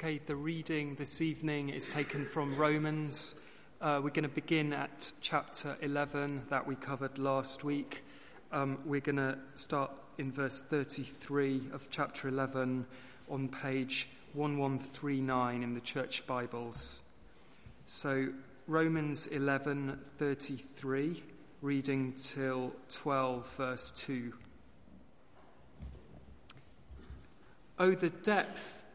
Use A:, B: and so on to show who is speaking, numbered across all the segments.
A: Okay, the reading this evening is taken from Romans. Uh, we're going to begin at chapter 11 that we covered last week. Um, we're going to start in verse 33 of chapter 11 on page 1139 in the church Bibles. So Romans 11:33 reading till 12 verse 2. Oh the depth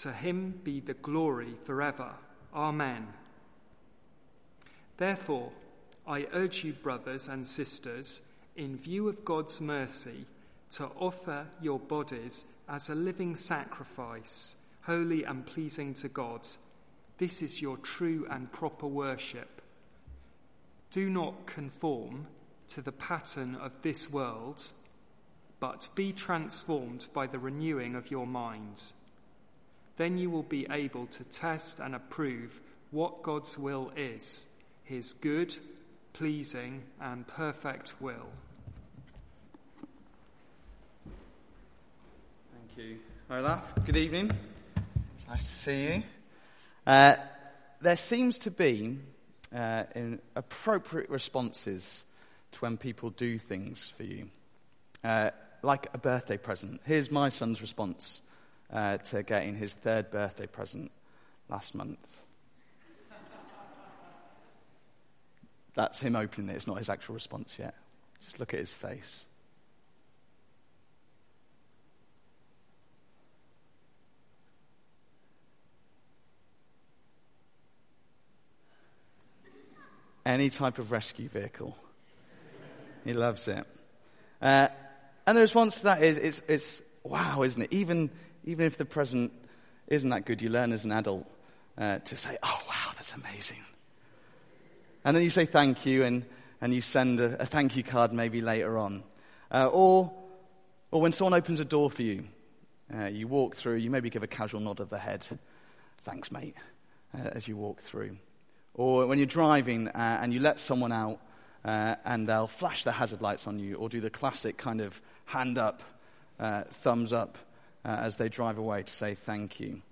A: To him be the glory forever. Amen. Therefore, I urge you, brothers and sisters, in view of God's mercy, to offer your bodies as a living sacrifice, holy and pleasing to God. This is your true and proper worship. Do not conform to the pattern of this world, but be transformed by the renewing of your minds. Then you will be able to test and approve what God's will is, his good, pleasing, and perfect will.
B: Thank you, Olaf. Good evening. It's nice to see you. Uh, there seems to be uh, appropriate responses to when people do things for you, uh, like a birthday present. Here's my son's response uh, to getting his third birthday present last month. That's him opening it, it's not his actual response yet. Just look at his face. Any type of rescue vehicle. He loves it. Uh, and the response to that is, it's, it's wow, isn't it? Even, even if the present isn't that good, you learn as an adult uh, to say, oh, wow, that's amazing. And then you say thank you and, and you send a, a thank you card maybe later on. Uh, or, or when someone opens a door for you, uh, you walk through, you maybe give a casual nod of the head. Thanks, mate, uh, as you walk through. Or when you're driving uh, and you let someone out uh, and they'll flash the hazard lights on you or do the classic kind of hand up, thumbs up uh, as they drive away to say thank you.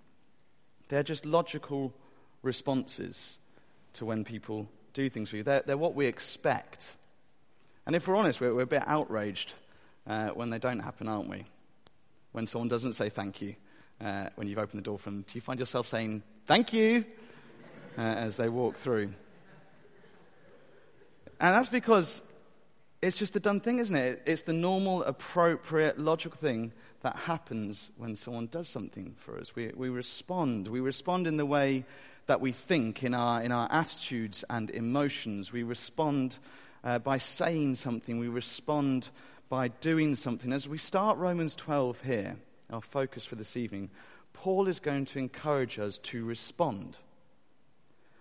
B: They're just logical responses to when people do things for you. They're, they're what we expect. And if we're honest, we're, we're a bit outraged uh, when they don't happen, aren't we? When someone doesn't say thank you uh, when you've opened the door for them, do you find yourself saying thank you uh, as they walk through? And that's because it's just the done thing, isn't it? It's the normal, appropriate, logical thing that happens when someone does something for us. We, we respond. We respond in the way that we think, in our, in our attitudes and emotions. We respond uh, by saying something. We respond by doing something. As we start Romans 12 here, our focus for this evening, Paul is going to encourage us to respond.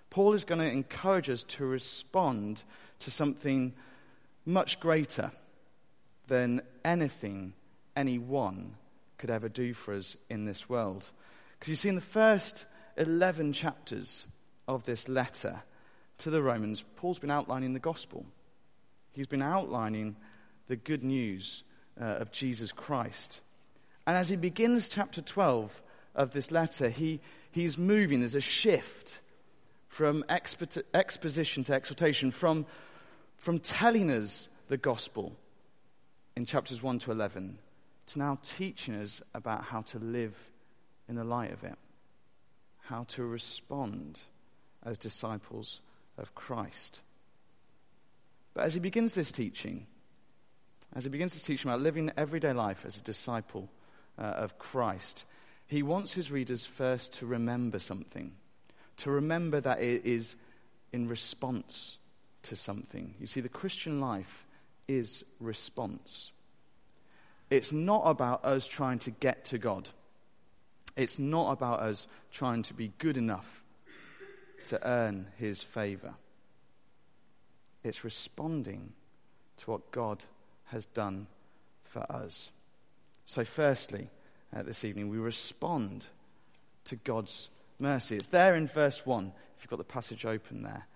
B: Paul is going to encourage us to respond to something much greater than anything anyone could ever do for us in this world. Because you see, in the first 11 chapters of this letter to the Romans, Paul's been outlining the gospel. He's been outlining the good news uh, of Jesus Christ. And as he begins chapter 12 of this letter, he, he's moving. There's a shift from expo- exposition to exhortation, from, from telling us the gospel in chapters 1 to 11 to now teaching us about how to live in the light of it, how to respond as disciples of Christ. But as he begins this teaching, as he begins to teach about living everyday life as a disciple uh, of Christ, he wants his readers first to remember something, to remember that it is in response to something. You see, the Christian life is response. It's not about us trying to get to God. It's not about us trying to be good enough to earn his favor. It's responding to what God has done for us. So, firstly, uh, this evening, we respond to God's mercy. It's there in verse 1, if you've got the passage open there.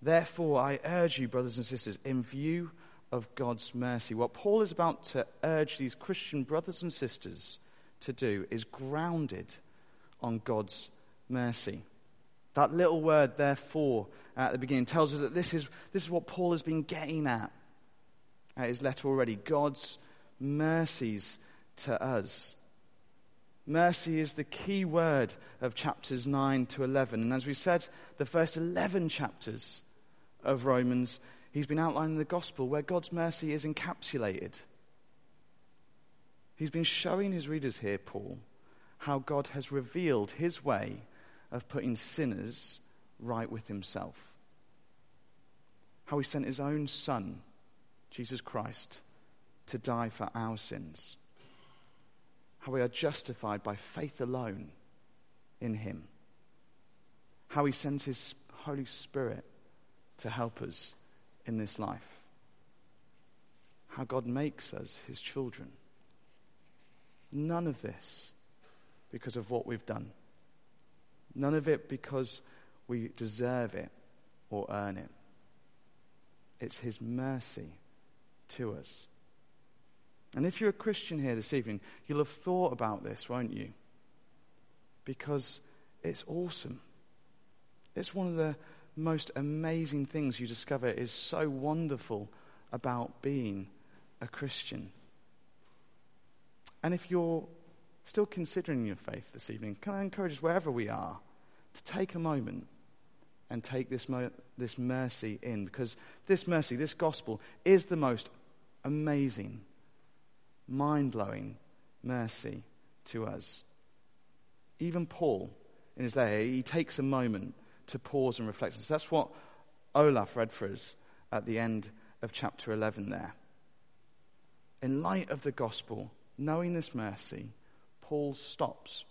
B: Therefore, I urge you, brothers and sisters, in view of God's mercy, what Paul is about to urge these Christian brothers and sisters to do is grounded on God's mercy. That little word, therefore, at the beginning tells us that this is, this is what Paul has been getting at at his letter already God's mercies to us. Mercy is the key word of chapters 9 to 11. And as we said, the first 11 chapters of Romans, he's been outlining the gospel where God's mercy is encapsulated. He's been showing his readers here, Paul, how God has revealed his way of putting sinners right with himself. How he sent his own son, Jesus Christ, to die for our sins how we are justified by faith alone in Him, how He sends His Holy Spirit to help us in this life, how God makes us His children. None of this because of what we've done, none of it because we deserve it or earn it. It's His mercy to us. And if you're a Christian here this evening, you'll have thought about this, won't you? Because it's awesome. It's one of the most amazing things you discover is so wonderful about being a Christian. And if you're still considering your faith this evening, can I encourage us, wherever we are, to take a moment and take this, mo- this mercy in? Because this mercy, this gospel, is the most amazing mind blowing mercy to us. Even Paul, in his letter, he takes a moment to pause and reflect. So that's what Olaf read for us at the end of chapter 11 there. In light of the gospel, knowing this mercy, Paul stops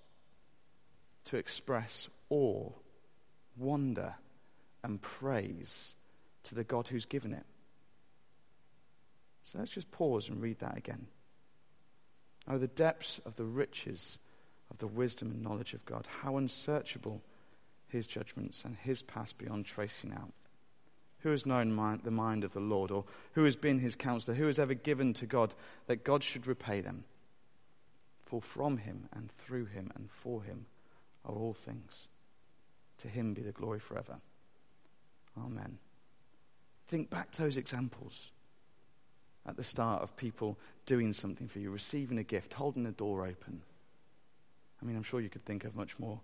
B: to express awe, wonder, and praise to the God who's given it. So let's just pause and read that again. Oh, the depths of the riches of the wisdom and knowledge of God. How unsearchable his judgments and his past beyond tracing out. Who has known mind, the mind of the Lord, or who has been his counselor? Who has ever given to God that God should repay them? For from him and through him and for him are all things. To him be the glory forever. Amen. Think back to those examples at the start of people doing something for you, receiving a gift, holding the door open. I mean, I'm sure you could think of much more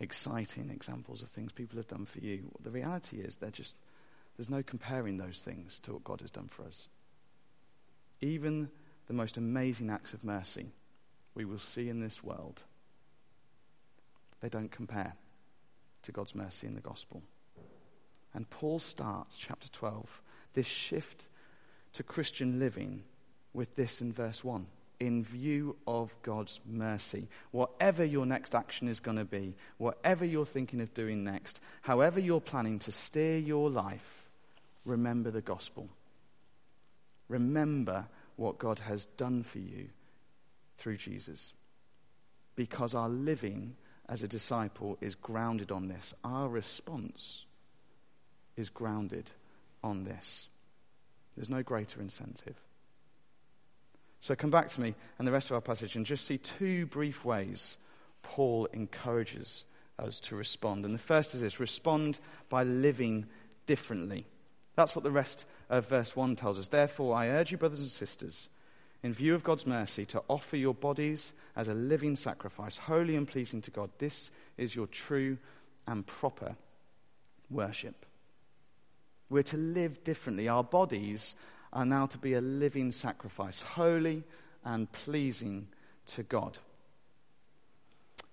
B: exciting examples of things people have done for you. The reality is, they're just, there's no comparing those things to what God has done for us. Even the most amazing acts of mercy we will see in this world, they don't compare to God's mercy in the gospel. And Paul starts, chapter 12, this shift to Christian living with this in verse 1 in view of God's mercy. Whatever your next action is going to be, whatever you're thinking of doing next, however you're planning to steer your life, remember the gospel. Remember what God has done for you through Jesus. Because our living as a disciple is grounded on this. Our response is grounded on this. There's no greater incentive. So come back to me and the rest of our passage and just see two brief ways Paul encourages us to respond. And the first is this respond by living differently. That's what the rest of verse 1 tells us. Therefore, I urge you, brothers and sisters, in view of God's mercy, to offer your bodies as a living sacrifice, holy and pleasing to God. This is your true and proper worship. We're to live differently. Our bodies are now to be a living sacrifice, holy and pleasing to God.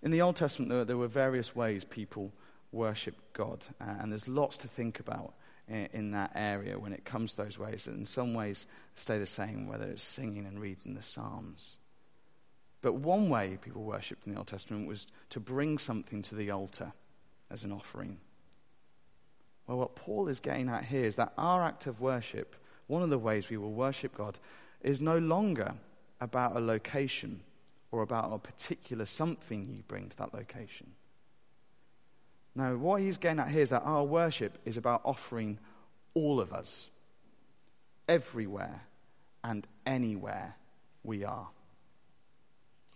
B: In the Old Testament, there were various ways people worship God, uh, and there's lots to think about in that area when it comes to those ways. And in some ways, stay the same, whether it's singing and reading the Psalms. But one way people worshipped in the Old Testament was to bring something to the altar as an offering. Well, what Paul is getting at here is that our act of worship, one of the ways we will worship God, is no longer about a location or about a particular something you bring to that location. No, what he's getting at here is that our worship is about offering all of us, everywhere and anywhere we are.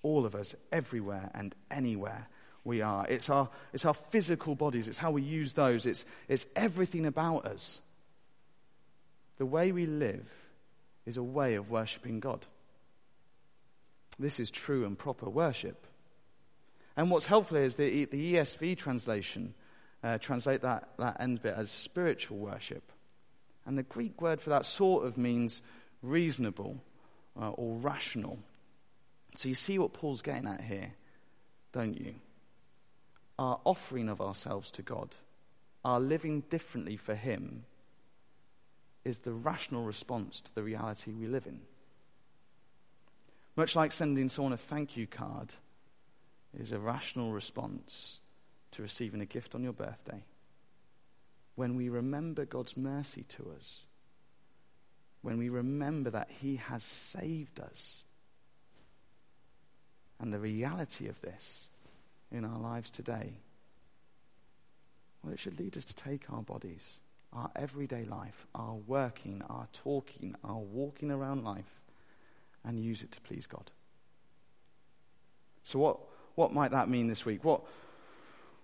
B: All of us, everywhere and anywhere we are. It's our, it's our physical bodies, it's how we use those, it's, it's everything about us. The way we live is a way of worshipping God. This is true and proper worship. And what's helpful is the, the ESV translation uh, translate that, that end bit as spiritual worship. And the Greek word for that sort of means reasonable uh, or rational. So you see what Paul's getting at here, don't you? Our offering of ourselves to God, our living differently for Him, is the rational response to the reality we live in. Much like sending someone a thank you card is a rational response to receiving a gift on your birthday. When we remember God's mercy to us, when we remember that He has saved us, and the reality of this in our lives today, well, it should lead us to take our bodies, our everyday life, our working, our talking, our walking around life, and use it to please God. So, what, what might that mean this week? What,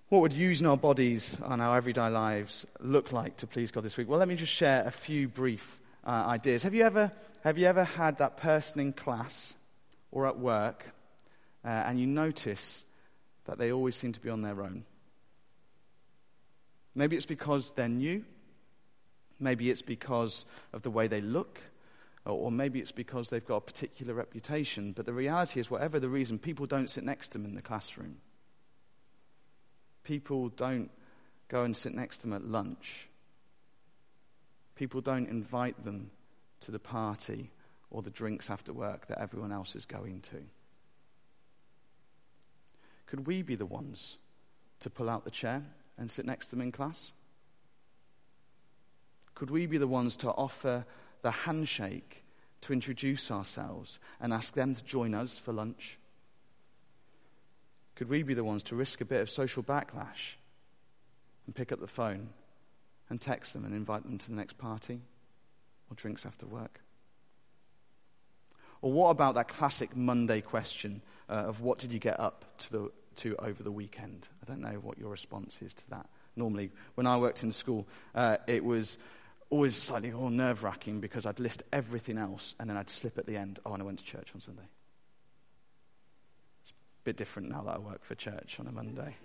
B: what would using our bodies and our everyday lives look like to please God this week? Well, let me just share a few brief uh, ideas. Have you, ever, have you ever had that person in class or at work uh, and you notice that they always seem to be on their own? Maybe it's because they're new. Maybe it's because of the way they look or maybe it's because they've got a particular reputation. But the reality is, whatever the reason, people don't sit next to them in the classroom. People don't go and sit next to them at lunch. People don't invite them to the party or the drinks after work that everyone else is going to. Could we be the ones to pull out the chair and sit next to them in class? Could we be the ones to offer the handshake to introduce ourselves and ask them to join us for lunch? Could we be the ones to risk a bit of social backlash and pick up the phone and text them and invite them to the next party or drinks after work? Or what about that classic Monday question uh, of what did you get up to, the, to over the weekend? I don't know what your response is to that. Normally, when I worked in school, uh, it was always slightly more nerve wracking because I'd list everything else and then I'd slip at the end, oh, and I went to church on Sunday. It's a bit different now that I work for church on a Monday.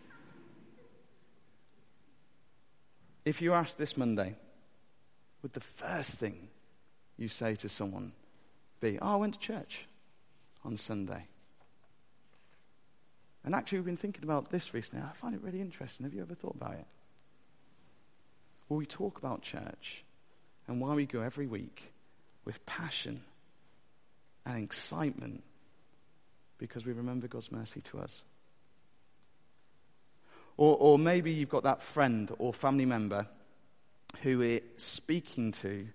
B: If you asked this Monday, would the first thing you say to someone be, oh, I went to church on Sunday? And actually, we've been thinking about this recently. I find it really interesting. Have you ever thought about it? Will we talk about church and why we go every week with passion and excitement because we remember God's mercy to us. Or, or maybe you've got that friend or family member who it speaking to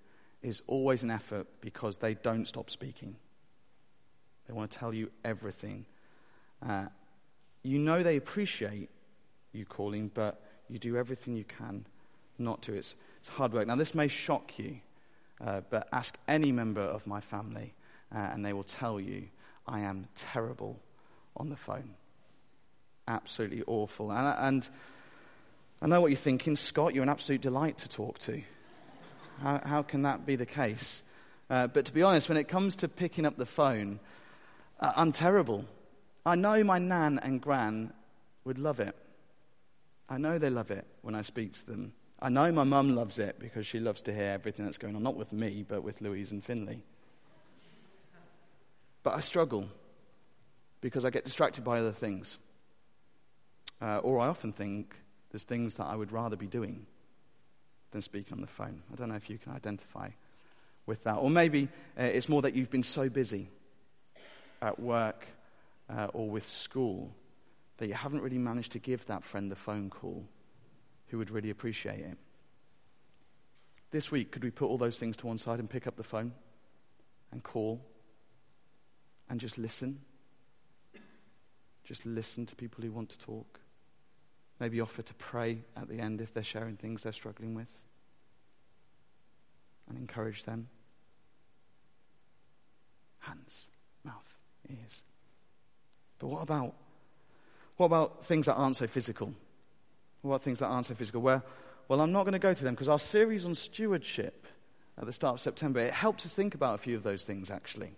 B: is always an effort because they don't stop speaking. They want to tell you everything. Uh, you know they appreciate you calling, but you do everything you can not to. It's, it's hard work. Now, this may shock you, uh, but ask any member of my family, uh, and they will tell you I am terrible on the phone. Absolutely awful. And, and I know what you're thinking, Scott, you're an absolute delight to talk to. How, how can that be the case? Uh, but to be honest, when it comes to picking up the phone, uh, I'm terrible. I know my nan and gran would love it. I know they love it when I speak to them. I know my mum loves it because she loves to hear everything that's going on, not with me, but with Louise and Finley. But I struggle because I get distracted by other things. Uh, or I often think there's things that I would rather be doing than speaking on the phone. I don't know if you can identify with that. Or maybe uh, it's more that you've been so busy at work uh, or with school that you haven't really managed to give that friend the phone call who would really appreciate it. This week, could we put all those things to one side and pick up the phone and call and just listen? Just listen to people who want to talk. Maybe offer to pray at the end if they're sharing things they're struggling with. And encourage them. Hands, mouth, ears. But what about what about things that aren't so physical? What things that aren't so physical? Where, well, I'm not going to go through them because our series on stewardship at the start of September, it helped us think about a few of those things actually.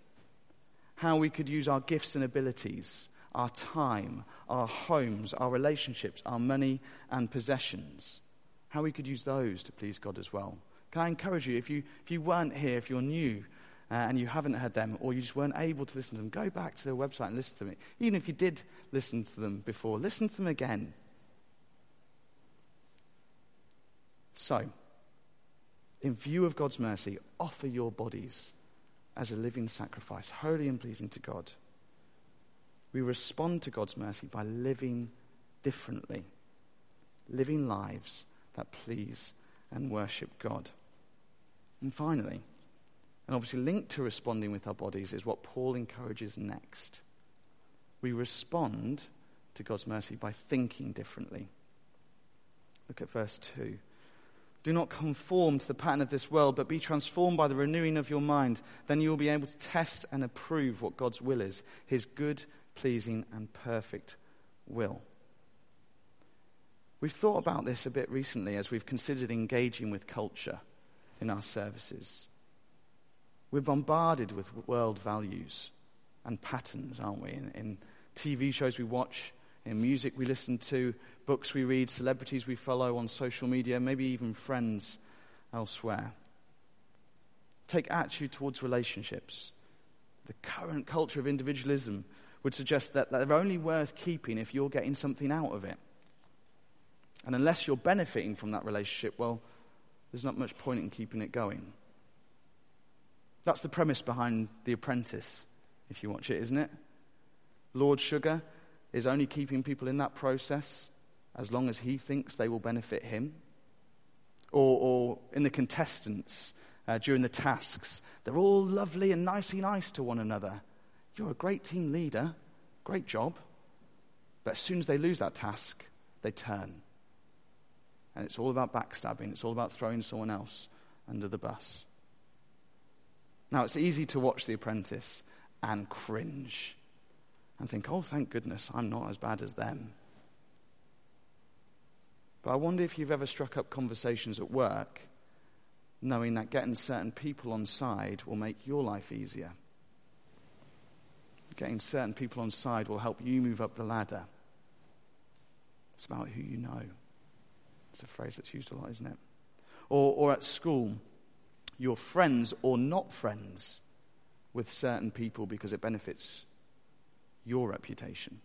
B: How we could use our gifts and abilities our time, our homes, our relationships, our money and possessions. How we could use those to please God as well. Can I encourage you, if you, if you weren't here, if you're new uh, and you haven't heard them, or you just weren't able to listen to them, go back to their website and listen to them. Even if you did listen to them before, listen to them again. So, in view of God's mercy, offer your bodies as a living sacrifice, holy and pleasing to God. We respond to God's mercy by living differently, living lives that please and worship God. And finally, and obviously linked to responding with our bodies, is what Paul encourages next. We respond to God's mercy by thinking differently. Look at verse 2. Do not conform to the pattern of this world, but be transformed by the renewing of your mind. Then you will be able to test and approve what God's will is, his good, pleasing, and perfect will. We've thought about this a bit recently as we've considered engaging with culture in our services. We're bombarded with world values and patterns, aren't we? In, in, TV shows we watch, in music we listen to, books we read, celebrities we follow on social media, maybe even friends elsewhere. Take attitude towards relationships. The current culture of individualism would suggest that they're only worth keeping if you're getting something out of it. And unless you're benefiting from that relationship, well, there's not much point in keeping it going. That's the premise behind The Apprentice, if you watch it, isn't it? Lord Sugar is only keeping people in that process as long as he thinks they will benefit him. Or, or in the contestants uh, during the tasks, they're all lovely and nicey nice to one another. You're a great team leader, great job. But as soon as they lose that task, they turn. And it's all about backstabbing, it's all about throwing someone else under the bus. Now, it's easy to watch The Apprentice and cringe and think, oh, thank goodness, I'm not as bad as them. But I wonder if you've ever struck up conversations at work knowing that getting certain people on side will make your life easier getting certain people on side will help you move up the ladder. It's about who you know. It's a phrase that's used a lot, isn't it? Or, or at school, you're friends or not friends with certain people because it benefits your reputation.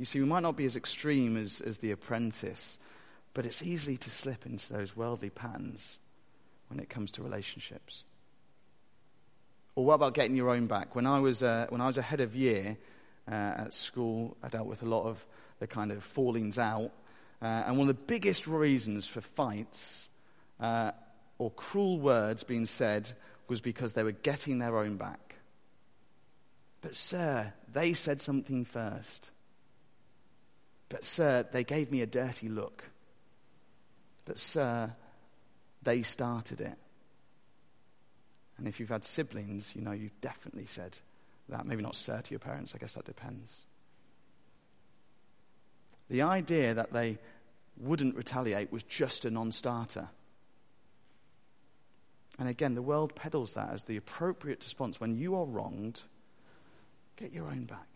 B: You see, we might not be as extreme as, as the apprentice, but it's easy to slip into those worldly patterns when it comes to relationships. Or what about getting your own back? When I was, uh, when I was a head of year uh, at school, I dealt with a lot of the kind of fallings out. Uh, and one of the biggest reasons for fights uh, or cruel words being said was because they were getting their own back. But, sir, they said something first. But, sir, they gave me a dirty look. But, sir, they started it. And if you've had siblings, you know you've definitely said that. Maybe not sir to your parents, I guess that depends. The idea that they wouldn't retaliate was just a non starter. And again, the world peddles that as the appropriate response. When you are wronged, get your own back.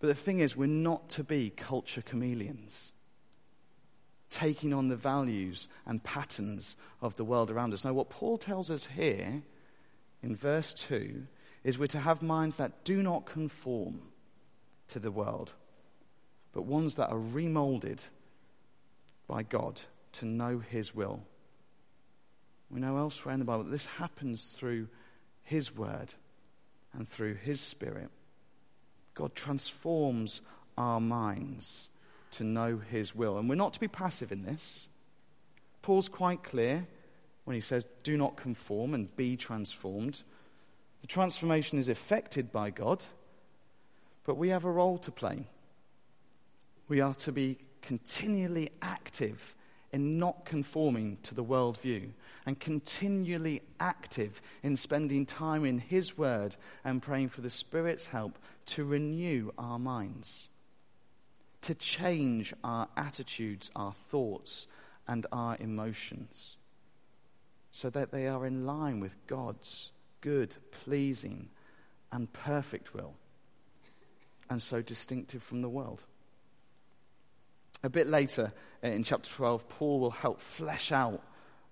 B: But the thing is, we're not to be culture chameleons taking on the values and patterns of the world around us. Now, what Paul tells us here in verse 2 is we're to have minds that do not conform to the world, but ones that are remolded by God to know His will. We know elsewhere in the Bible that this happens through His Word and through His Spirit. God transforms our minds to know his will. And we're not to be passive in this. Paul's quite clear when he says, Do not conform and be transformed. The transformation is effected by God, but we have a role to play. We are to be continually active in not conforming to the worldview and continually active in spending time in His Word and praying for the Spirit's help to renew our minds, to change our attitudes, our thoughts, and our emotions so that they are in line with God's good, pleasing, and perfect will, and so distinctive from the world. A bit later uh, in chapter 12, Paul will help flesh out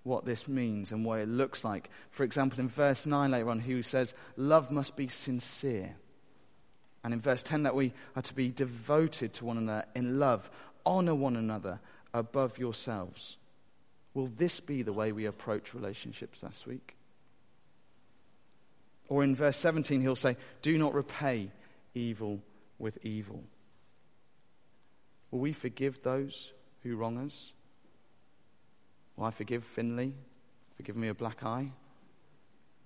B: what this means and what it looks like. For example, in verse 9 later on, he says, Love must be sincere. And in verse 10, that we are to be devoted to one another in love, honor one another above yourselves. Will this be the way we approach relationships this week? Or in verse 17, he'll say, Do not repay evil with evil. Will we forgive those who wrong us? Will I forgive Finley for giving me a black eye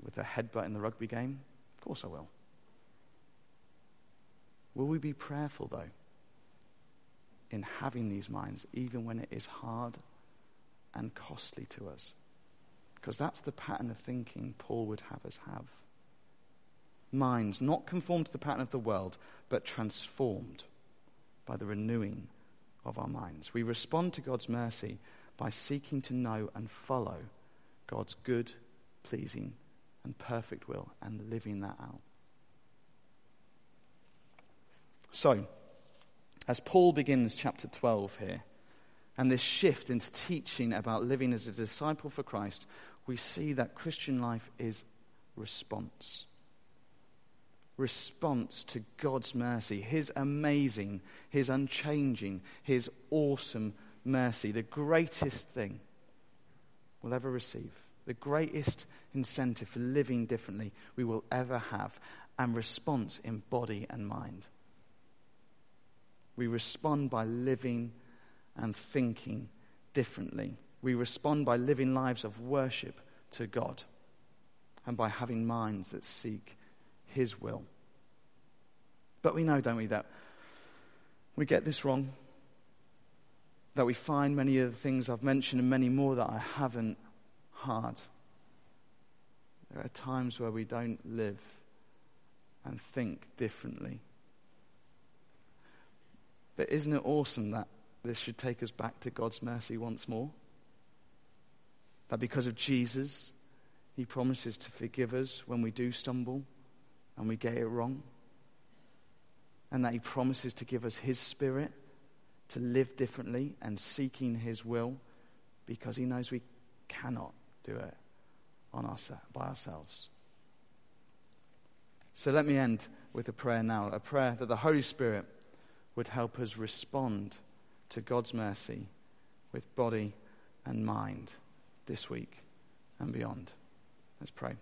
B: with a headbutt in the rugby game? Of course I will. Will we be prayerful, though, in having these minds, even when it is hard and costly to us? Because that's the pattern of thinking Paul would have us have. Minds not conformed to the pattern of the world, but transformed by the renewing of our minds. We respond to God's mercy by seeking to know and follow God's good, pleasing, and perfect will and living that out. So, as Paul begins chapter 12 here, and this shift into teaching about living as a disciple for Christ, we see that Christian life is response response to God's mercy, His amazing, His unchanging, His awesome mercy, the greatest thing we'll ever receive, the greatest incentive for living differently we will ever have, and response in body and mind. We respond by living and thinking differently. We respond by living lives of worship to God and by having minds that seek his will. But we know, don't we, that we get this wrong. That we find many of the things I've mentioned and many more that I haven't hard. There are times where we don't live and think differently. But isn't it awesome that this should take us back to God's mercy once more? That because of Jesus, He promises to forgive us when we do stumble and we get it wrong. And that He promises to give us His Spirit to live differently and seeking His will because He knows we cannot do it on our, by ourselves. So let me end with a prayer now a prayer that the Holy Spirit would help us respond to God's mercy with body and mind this week and beyond. Let's pray.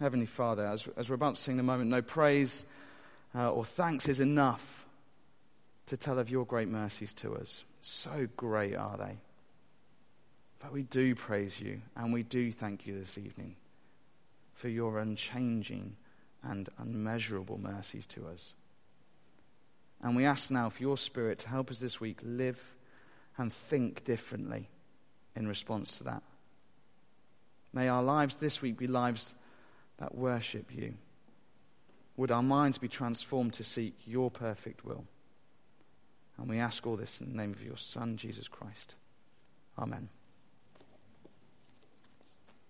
B: Heavenly Father, as, as we're about to sing the moment, no praise uh, or thanks is enough to tell of your great mercies to us. So great are they. But we do praise you and we do thank you this evening for your unchanging and unmeasurable mercies to us. And we ask now for your Spirit to help us this week live and think differently in response to that. May our lives this week be lives that worship you? Would our minds be transformed to seek your perfect will? And we ask all this in the name of your Son, Jesus Christ. Amen.